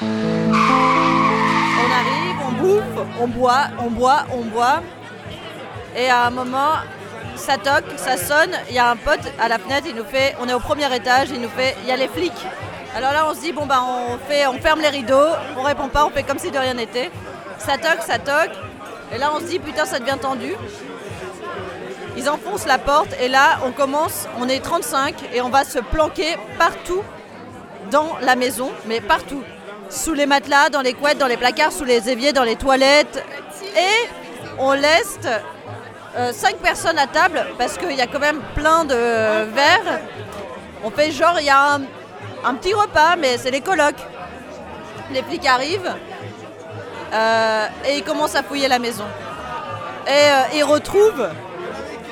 On arrive, on bouffe, on boit, on boit, on boit. Et à un moment, ça toque, ça sonne. Il y a un pote à la fenêtre, il nous fait, on est au premier étage, il nous fait, il y a les flics. Alors là, on se dit, bon, bah, on, fait, on ferme les rideaux, on répond pas, on fait comme si de rien n'était. Ça toque, ça toque. Et là, on se dit, putain, ça devient tendu. Ils enfoncent la porte et là, on commence, on est 35 et on va se planquer partout dans la maison, mais partout. Sous les matelas, dans les couettes, dans les placards, sous les éviers, dans les toilettes. Et on laisse euh, cinq personnes à table parce qu'il y a quand même plein de verres. On fait genre, il y a un, petit repas, mais c'est les colocs. Les flics arrivent euh, et ils commencent à fouiller la maison. Et euh, ils retrouvent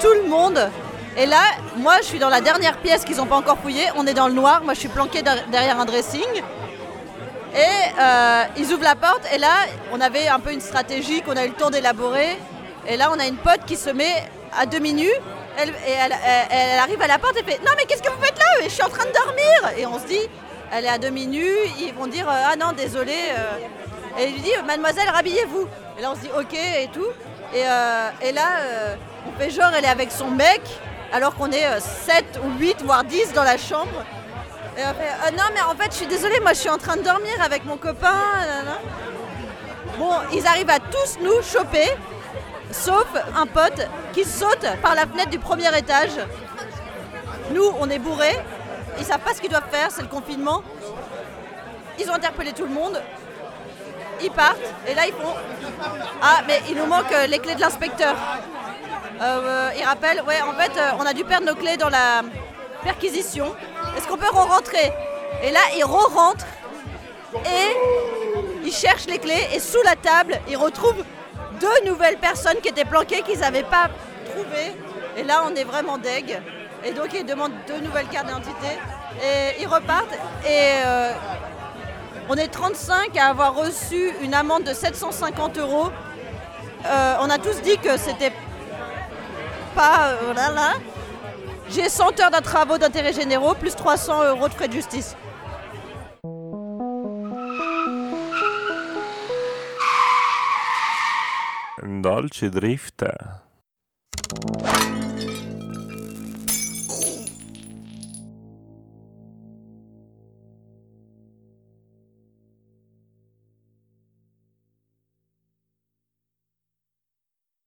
tout le monde. Et là, moi, je suis dans la dernière pièce qu'ils n'ont pas encore fouillée. On est dans le noir. Moi, je suis planqué derrière un dressing. Et ils ouvrent la porte. Et là, on avait un peu une stratégie qu'on a eu le temps d'élaborer. Et là, on a une pote qui se met à demi nue. Elle, et elle, arrive à la porte et fait Non, mais qu'est-ce que vous faites là? Je suis en train de dormir. Et on se dit Elle est à demi nue. Ils vont dire Ah non, désolé. Euh. Et elle lui dit Mademoiselle, rhabillez-vous. Et là, on se dit Ok et tout. Et, euh, là, euh, elle est avec son mec, alors qu'on est 7 ou 8, voire 10 dans la chambre. Fait Non, mais en fait, je suis désolée, moi, je suis en train de dormir avec mon copain. Bon, ils arrivent à tous nous choper sauf un pote qui saute par la fenêtre du premier étage. Nous, on est bourrés, ils savent pas ce qu'ils doivent faire, c'est le confinement. Ils ont interpellé tout le monde, ils partent, et là ils font Ah, mais il nous manque euh, les clés de l'inspecteur. Euh, ils rappellent Ouais, en fait, euh, on a dû perdre nos clés dans la perquisition. Est-ce qu'on peut re-rentrer? Et là, ils re-rentrent et ils cherchent les clés, et sous la table, ils retrouvent deux nouvelles personnes qui étaient planquées qu'ils n'avaient pas trouvées. Et là, on est vraiment deg. Et donc, ils demandent deux nouvelles cartes d'identité. Et ils repartent. Et euh, on est 35 à avoir reçu une amende de 750 euros. Euh, on a tous dit que c'était pas. Euh, là. J'ai 100 heures de travaux d'intérêt généraux, plus 300 euros de frais de justice. Dolce.